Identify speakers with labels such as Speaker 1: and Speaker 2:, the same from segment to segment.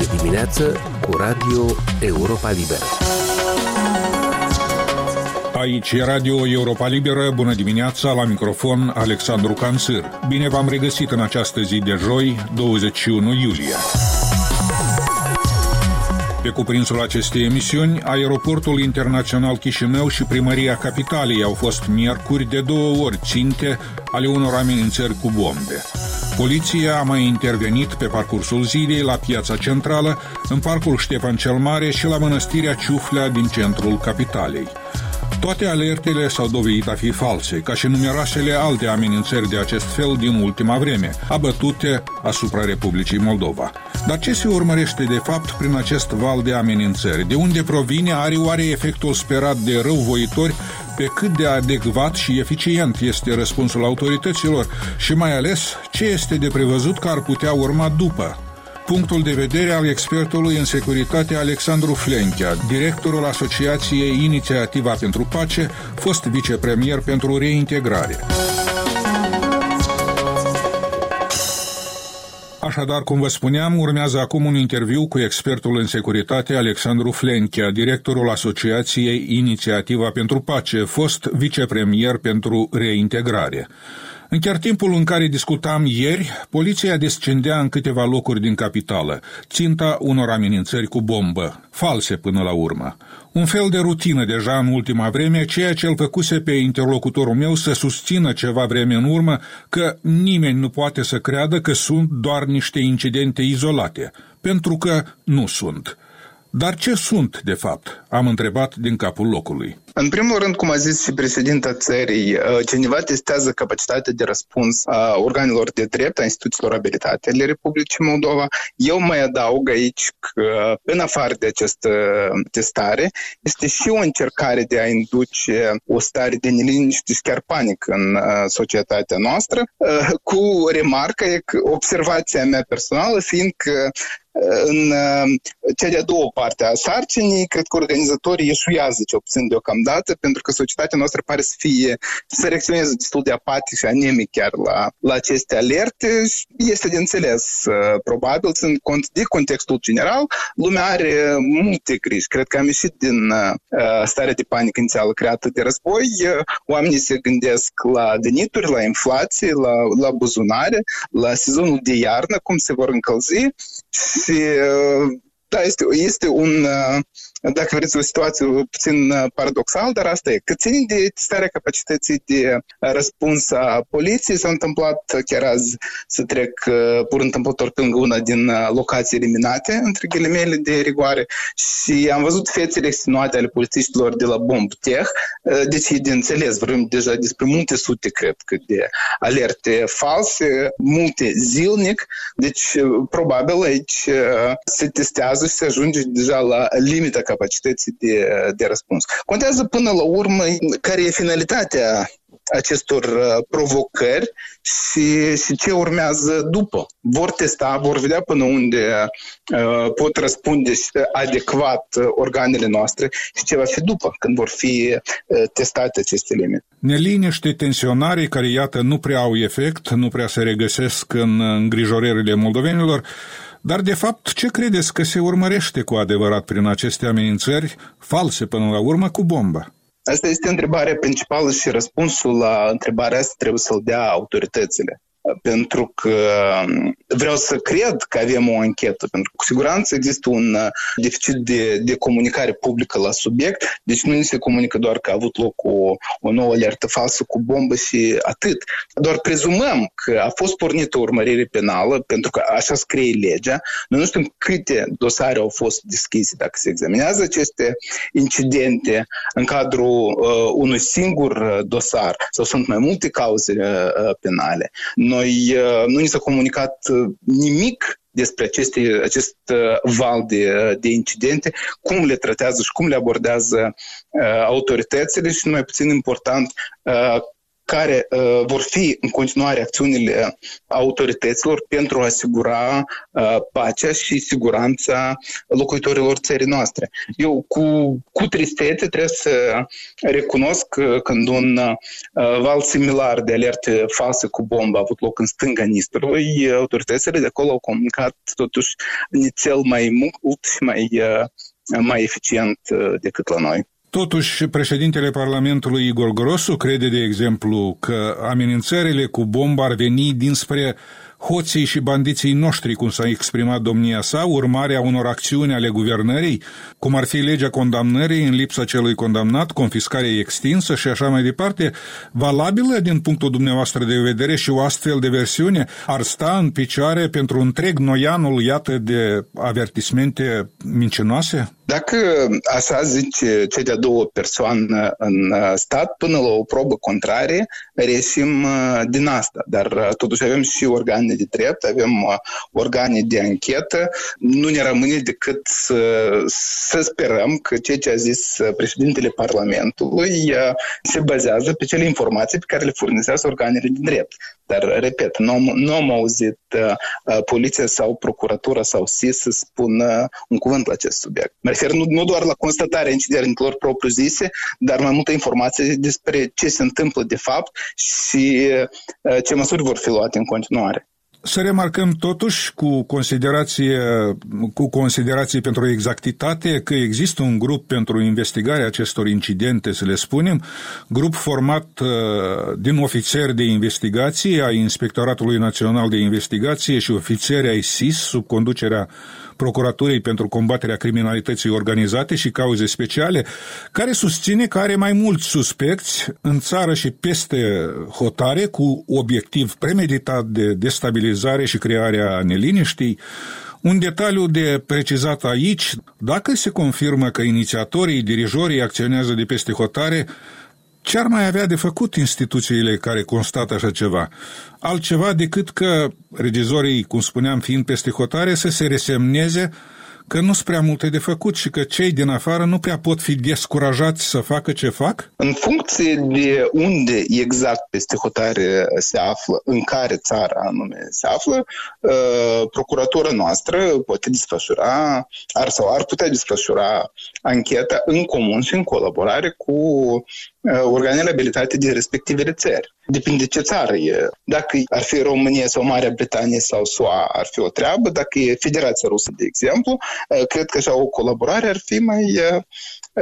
Speaker 1: de dimineață cu Radio Europa Liberă.
Speaker 2: Aici e Radio Europa Liberă, bună dimineața, la microfon Alexandru Cansâr. Bine v-am regăsit în această zi de joi, 21 iulie. Pe cuprinsul acestei emisiuni, aeroportul internațional Chișinău și primăria capitalei au fost miercuri de două ori ținte ale unor amenințări cu bombe. Poliția a mai intervenit pe parcursul zilei la piața centrală, în parcul Ștefan cel Mare și la mănăstirea Ciuflea din centrul capitalei. Toate alertele s-au dovedit a fi false, ca și numeroasele alte amenințări de acest fel din ultima vreme, abătute asupra Republicii Moldova. Dar ce se urmărește de fapt prin acest val de amenințări? De unde provine? Are oare efectul sperat de răuvoitori? Pe cât de adecvat și eficient este răspunsul autorităților? Și mai ales, ce este de prevăzut că ar putea urma după? Punctul de vedere al expertului în securitate Alexandru Flenchea, directorul Asociației Inițiativa pentru Pace, fost vicepremier pentru reintegrare. Așadar, cum vă spuneam, urmează acum un interviu cu expertul în securitate Alexandru Flenchea, directorul Asociației Inițiativa pentru Pace, fost vicepremier pentru reintegrare. În chiar timpul în care discutam ieri, poliția descendea în câteva locuri din capitală, ținta unor amenințări cu bombă, false până la urmă. Un fel de rutină deja în ultima vreme, ceea ce îl făcuse pe interlocutorul meu să susțină ceva vreme în urmă că nimeni nu poate să creadă că sunt doar niște incidente izolate, pentru că nu sunt. Dar ce sunt, de fapt? Am întrebat din capul locului.
Speaker 3: În primul rând, cum a zis și președinta țării, uh, cineva testează capacitatea de răspuns a organelor de drept, a instituțiilor abilitate ale Republicii Moldova. Eu mai adaug aici că, în afară de această testare, este și o încercare de a induce o stare de neliniște și chiar panică în uh, societatea noastră, uh, cu remarcă, observația mea personală fiind că în cea de-a doua parte a sarcinii, cred că organizatorii eșuiază ce obțin deocamdată, pentru că societatea noastră pare să fie, să reacționeze destul de apatic și anemic chiar la, la aceste alerte. Este de înțeles, probabil, țin cont de contextul general, lumea are multe griji. Cred că am ieșit din uh, starea de panică inițială creată de război, oamenii se gândesc la venituri, la inflație, la, la buzunare, la sezonul de iarnă, cum se vor încălzi și da, este, este un, dacă vreți, o situație puțin paradoxal, dar asta e. Cât ține de testarea capacității de răspuns a poliției, s-a întâmplat chiar azi să trec pur întâmplător pe una din locații eliminate, între ghilimele de rigoare, și am văzut fețele extenuate ale polițiștilor de la Bomb Tech, deci e de înțeles, vorbim deja despre multe sute, cred că, de alerte false, multe zilnic, deci probabil aici se testează cazul se ajunge deja la limita capacității de, de răspuns. Contează până la urmă care e finalitatea acestor uh, provocări și, și ce urmează după. Vor testa, vor vedea până unde uh, pot răspunde adecvat uh, organele noastre și ce va fi după, când vor fi uh, testate aceste limite.
Speaker 2: Neliniște, tensionare care, iată, nu prea au efect, nu prea se regăsesc în îngrijorările moldovenilor, dar, de fapt, ce credeți că se urmărește cu adevărat prin aceste amenințări, false până la urmă, cu bomba?
Speaker 3: Asta este întrebarea principală și răspunsul la întrebarea asta trebuie să-l dea autoritățile pentru că um, vreau să cred că avem o anchetă, pentru că cu siguranță există un uh, deficit de, de comunicare publică la subiect, deci nu ni se comunică doar că a avut loc o, o nouă alertă falsă cu bombă și atât. Doar prezumăm că a fost pornită o urmărire penală, pentru că așa scrie legea. Noi nu știm câte dosare au fost deschise dacă se examinează aceste incidente în cadrul uh, unui singur uh, dosar sau sunt mai multe cauze uh, penale. Noi uh, nu ni s-a comunicat uh, nimic despre aceste, acest uh, val de, de incidente, cum le tratează și cum le abordează autoritățile și, mai puțin important, care uh, vor fi în continuare acțiunile autorităților pentru a asigura uh, pacea și siguranța locuitorilor țării noastre. Eu cu, cu tristețe trebuie să recunosc că când un uh, val similar de alerte false cu bombă a avut loc în stânga Nistrului, autoritățile de acolo au comunicat totuși nițel mai mult și mai, uh, mai eficient uh, decât la noi.
Speaker 2: Totuși, președintele Parlamentului Igor Grosu crede, de exemplu, că amenințările cu bomba ar veni dinspre hoții și bandiții noștri, cum s-a exprimat domnia sa, urmarea unor acțiuni ale guvernării, cum ar fi legea condamnării în lipsa celui condamnat, confiscare extinsă și așa mai departe, valabilă din punctul dumneavoastră de vedere și o astfel de versiune ar sta în picioare pentru întreg noianul, iată, de avertismente mincinoase?
Speaker 3: Dacă așa zice cea de-a două persoană în uh, stat, până la o probă contrarie, resim uh, din asta. Dar uh, totuși avem și organe de drept, avem organe de anchetă. Nu ne rămâne decât să, să sperăm că ceea ce a zis președintele Parlamentului se bazează pe cele informații pe care le furnizează organele de drept. Dar, repet, nu, nu am auzit uh, poliția sau procuratura sau SIS să spună un cuvânt la acest subiect. Mă refer nu, nu doar la constatarea incidentelor propriu-zise, dar mai multe informații despre ce se întâmplă de fapt și uh, ce măsuri vor fi luate în continuare.
Speaker 2: Să remarcăm totuși cu considerație, cu considerație pentru exactitate că există un grup pentru investigarea acestor incidente, să le spunem, grup format uh, din ofițeri de investigație a Inspectoratului Național de Investigație și ofițeri ai SIS sub conducerea Procuraturii pentru combaterea criminalității organizate și cauze speciale, care susține că are mai mulți suspecți în țară și peste hotare cu obiectiv premeditat de destabilizare și crearea neliniștii, un detaliu de precizat aici, dacă se confirmă că inițiatorii, dirijorii acționează de peste hotare, ce ar mai avea de făcut instituțiile care constată așa ceva? Altceva decât că regizorii, cum spuneam, fiind peste hotare, să se resemneze că nu sunt prea multe de făcut și că cei din afară nu prea pot fi descurajați să facă ce fac?
Speaker 3: În funcție de unde exact peste hotare se află, în care țară anume se află, uh, procuratura noastră poate desfășura, ar sau ar putea desfășura ancheta în comun și în colaborare cu uh, organele abilitate de respectivele țări. Depinde ce țară e. Dacă ar fi România sau Marea Britanie sau SUA, ar fi o treabă. Dacă e Federația Rusă, de exemplu, uh, cred că așa o colaborare ar fi mai uh,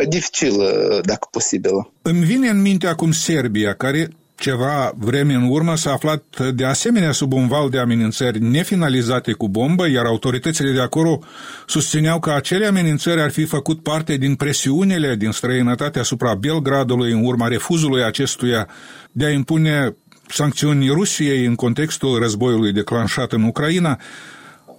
Speaker 3: dificilă, dacă posibil.
Speaker 2: Îmi vine în minte acum Serbia, care ceva vreme în urmă s-a aflat de asemenea sub un val de amenințări nefinalizate cu bombă, iar autoritățile de acolo susțineau că acele amenințări ar fi făcut parte din presiunile din străinătate asupra Belgradului în urma refuzului acestuia de a impune sancțiuni Rusiei în contextul războiului declanșat în Ucraina,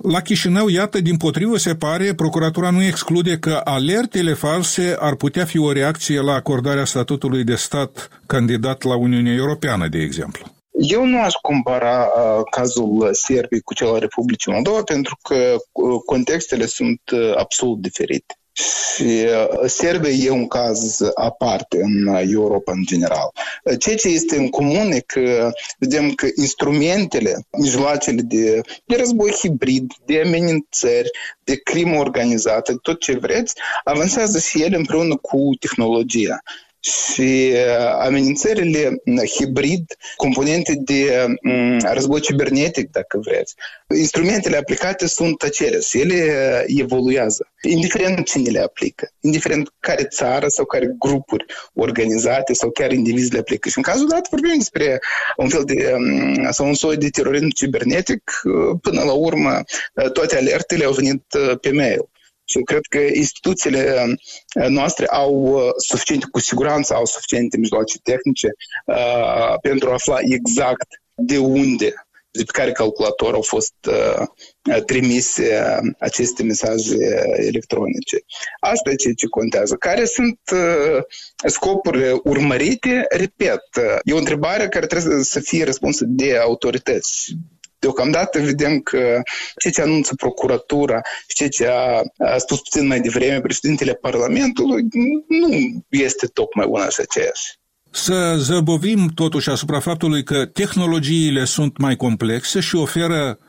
Speaker 2: la Chișinău, iată, din potrivă se pare, procuratura nu exclude că alertele false ar putea fi o reacție la acordarea statutului de stat candidat la Uniunea Europeană, de exemplu.
Speaker 3: Eu nu aș compara uh, cazul Serbiei cu cel al Republicii Moldova pentru că uh, contextele sunt uh, absolut diferite. Și uh, Serbia e un caz aparte în Europa în general. Ceea ce este în comun e că vedem că instrumentele, mijloacele de, de război hibrid, de amenințări, de crimă organizată, tot ce vreți, avansează și ele împreună cu tehnologia și uh, amenințările hibrid, componente de um, război cibernetic, dacă vreți. Instrumentele aplicate sunt aceleași, ele uh, evoluează, indiferent cine le aplică, indiferent care țară sau care grupuri organizate sau chiar indivizi le aplică. Și în cazul dat vorbim despre un fel de, um, sau un soi de terorism cibernetic, uh, până la urmă toate alertele au venit pe mail. Și eu cred că instituțiile uh, noastre au uh, suficiente, cu siguranță au suficiente mijloace tehnice uh, pentru a afla exact de unde de pe care calculator au fost uh, trimise aceste mesaje electronice. Asta e ceea ce contează. Care sunt uh, scopurile urmărite? Repet, e o întrebare care trebuie să fie răspunsă de autorități Deocamdată vedem că ceea ce anunță procuratura și ceea ce a, a spus puțin mai devreme președintele Parlamentului nu este tocmai una și aceeași.
Speaker 2: să zăbovim totuși asupra faptului că tehnologiile sunt mai complexe și oferă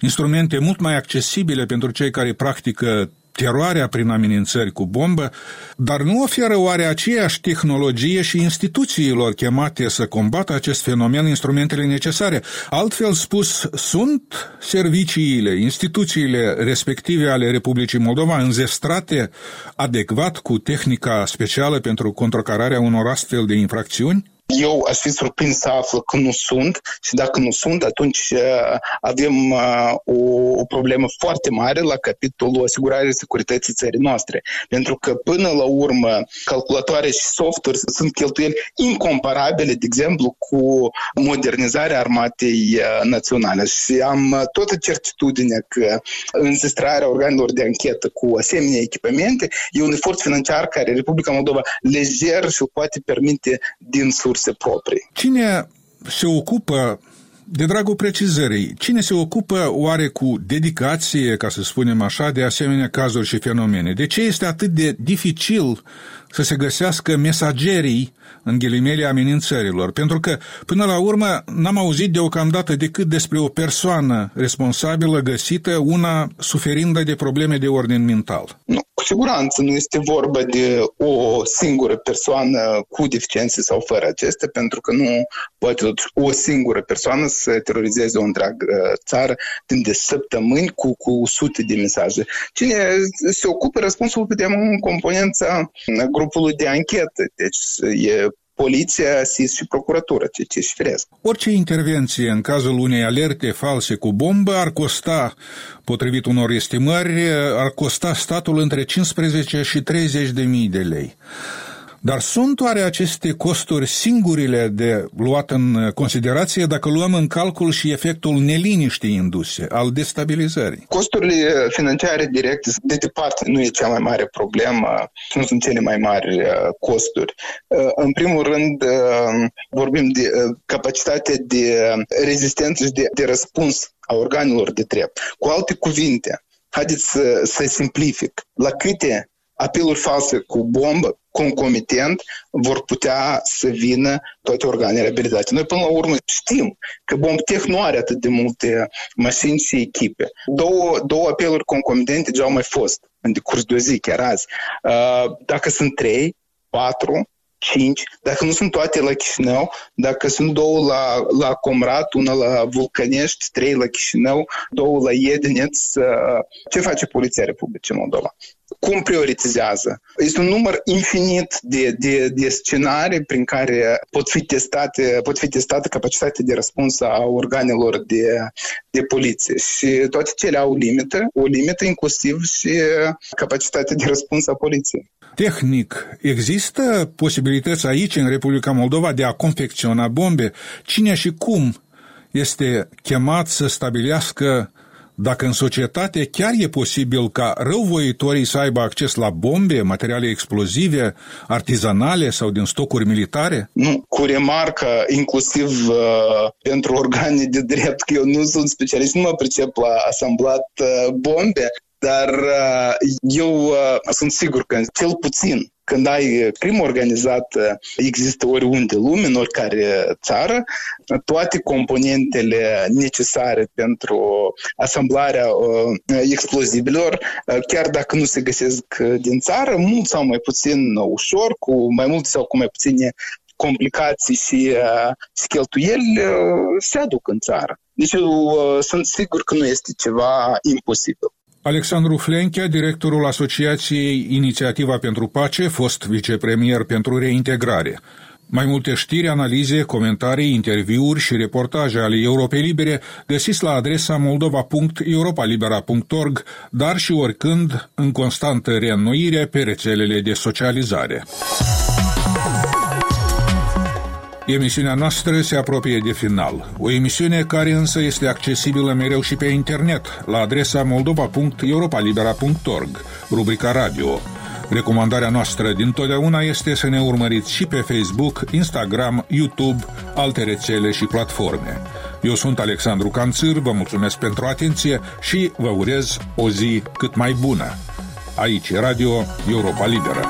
Speaker 2: instrumente mult mai accesibile pentru cei care practică teroarea prin amenințări cu bombă, dar nu oferă oare aceeași tehnologie și instituțiilor chemate să combată acest fenomen instrumentele necesare? Altfel spus, sunt serviciile, instituțiile respective ale Republicii Moldova înzestrate adecvat cu tehnica specială pentru contracararea unor astfel de infracțiuni?
Speaker 3: Eu aș fi surprins să aflu că nu sunt și dacă nu sunt, atunci uh, avem uh, o, o problemă foarte mare la capitolul asigurarea securității țării noastre. Pentru că până la urmă calculatoare și software sunt cheltuieli incomparabile, de exemplu, cu modernizarea armatei uh, naționale. Și am toată certitudinea că înzestrarea organelor de anchetă cu asemenea echipamente e un efort financiar care Republica Moldova lejer și poate permite din surse resurse proprii.
Speaker 2: Cine se ocupă de dragul precizării, cine se ocupă oare cu dedicație, ca să spunem așa, de asemenea cazuri și fenomene? De ce este atât de dificil să se găsească mesagerii în ghilimele amenințărilor? Pentru că, până la urmă, n-am auzit deocamdată decât despre o persoană responsabilă găsită, una suferindă de probleme de ordin mental.
Speaker 3: Nu, cu siguranță nu este vorba de o singură persoană cu deficiențe sau fără aceste, pentru că nu poate o singură persoană să terorizeze o întreagă țară timp de săptămâni cu, cu sute de mesaje. Cine se ocupă, răspunsul vedem în componența grupului de anchetă. Deci e poliția, SIS și procuratură, ce, ce și firesc.
Speaker 2: Orice intervenție în cazul unei alerte false cu bombă ar costa, potrivit unor estimări, ar costa statul între 15 și 30 de mii de lei. Dar sunt oare aceste costuri singurile de luat în considerație dacă luăm în calcul și efectul neliniștii induse, al destabilizării?
Speaker 3: Costurile financiare directe, de departe, nu e cea mai mare problemă, nu sunt cele mai mari uh, costuri. Uh, în primul rând, uh, vorbim de capacitatea de rezistență și de, de răspuns a organelor de drept. Cu alte cuvinte, haideți să, să simplific. La câte apeluri false cu bombă concomitent vor putea să vină toate organele abilitate. Noi, până la urmă, știm că Bombtech nu are atât de multe mașini și echipe. Două, două apeluri concomitente deja au mai fost în decurs de o zi, chiar azi. Uh, dacă sunt trei, patru, cinci, dacă nu sunt toate la Chișinău, dacă sunt două la, la Comrat, una la Vulcanești, trei la Chișinău, două la Iedineț, uh, ce face Poliția Republicii Moldova? Cum prioritizează. Este un număr infinit de, de, de scenarii prin care pot fi testate, pot fi testate capacitatea de răspuns a organelor de, de poliție și toate cele au limită, o limită inclusiv și capacitatea de răspuns a poliției.
Speaker 2: Tehnic, există posibilități aici, în Republica Moldova, de a confecționa bombe? Cine și cum este chemat să stabilească dacă în societate chiar e posibil ca răuvoitorii să aibă acces la bombe, materiale explozive, artizanale sau din stocuri militare?
Speaker 3: Nu, cu remarcă, inclusiv uh, pentru organe de drept, că eu nu sunt specialist, nu mă pricep la asamblat uh, bombe, dar uh, eu uh, sunt sigur că cel puțin când ai crimă organizată, există oriunde lume, în oricare țară, toate componentele necesare pentru asamblarea uh, explozibilor, uh, chiar dacă nu se găsesc din țară, mult sau mai puțin ușor, cu mai multe sau cu mai puține complicații și, uh, și cheltuieli, se aduc în țară. Deci eu sunt sigur că nu este ceva imposibil.
Speaker 2: Alexandru Flenchea, directorul Asociației Inițiativa pentru Pace, fost vicepremier pentru reintegrare. Mai multe știri, analize, comentarii, interviuri și reportaje ale Europei Libere găsiți la adresa moldova.europalibera.org, dar și oricând în constantă reînnoire pe rețelele de socializare. Emisiunea noastră se apropie de final. O emisiune care însă este accesibilă mereu și pe internet, la adresa moldova.europalibera.org, rubrica radio. Recomandarea noastră din totdeauna este să ne urmăriți și pe Facebook, Instagram, YouTube, alte rețele și platforme. Eu sunt Alexandru Canțâr, vă mulțumesc pentru atenție și vă urez o zi cât mai bună. Aici Radio Europa Liberă.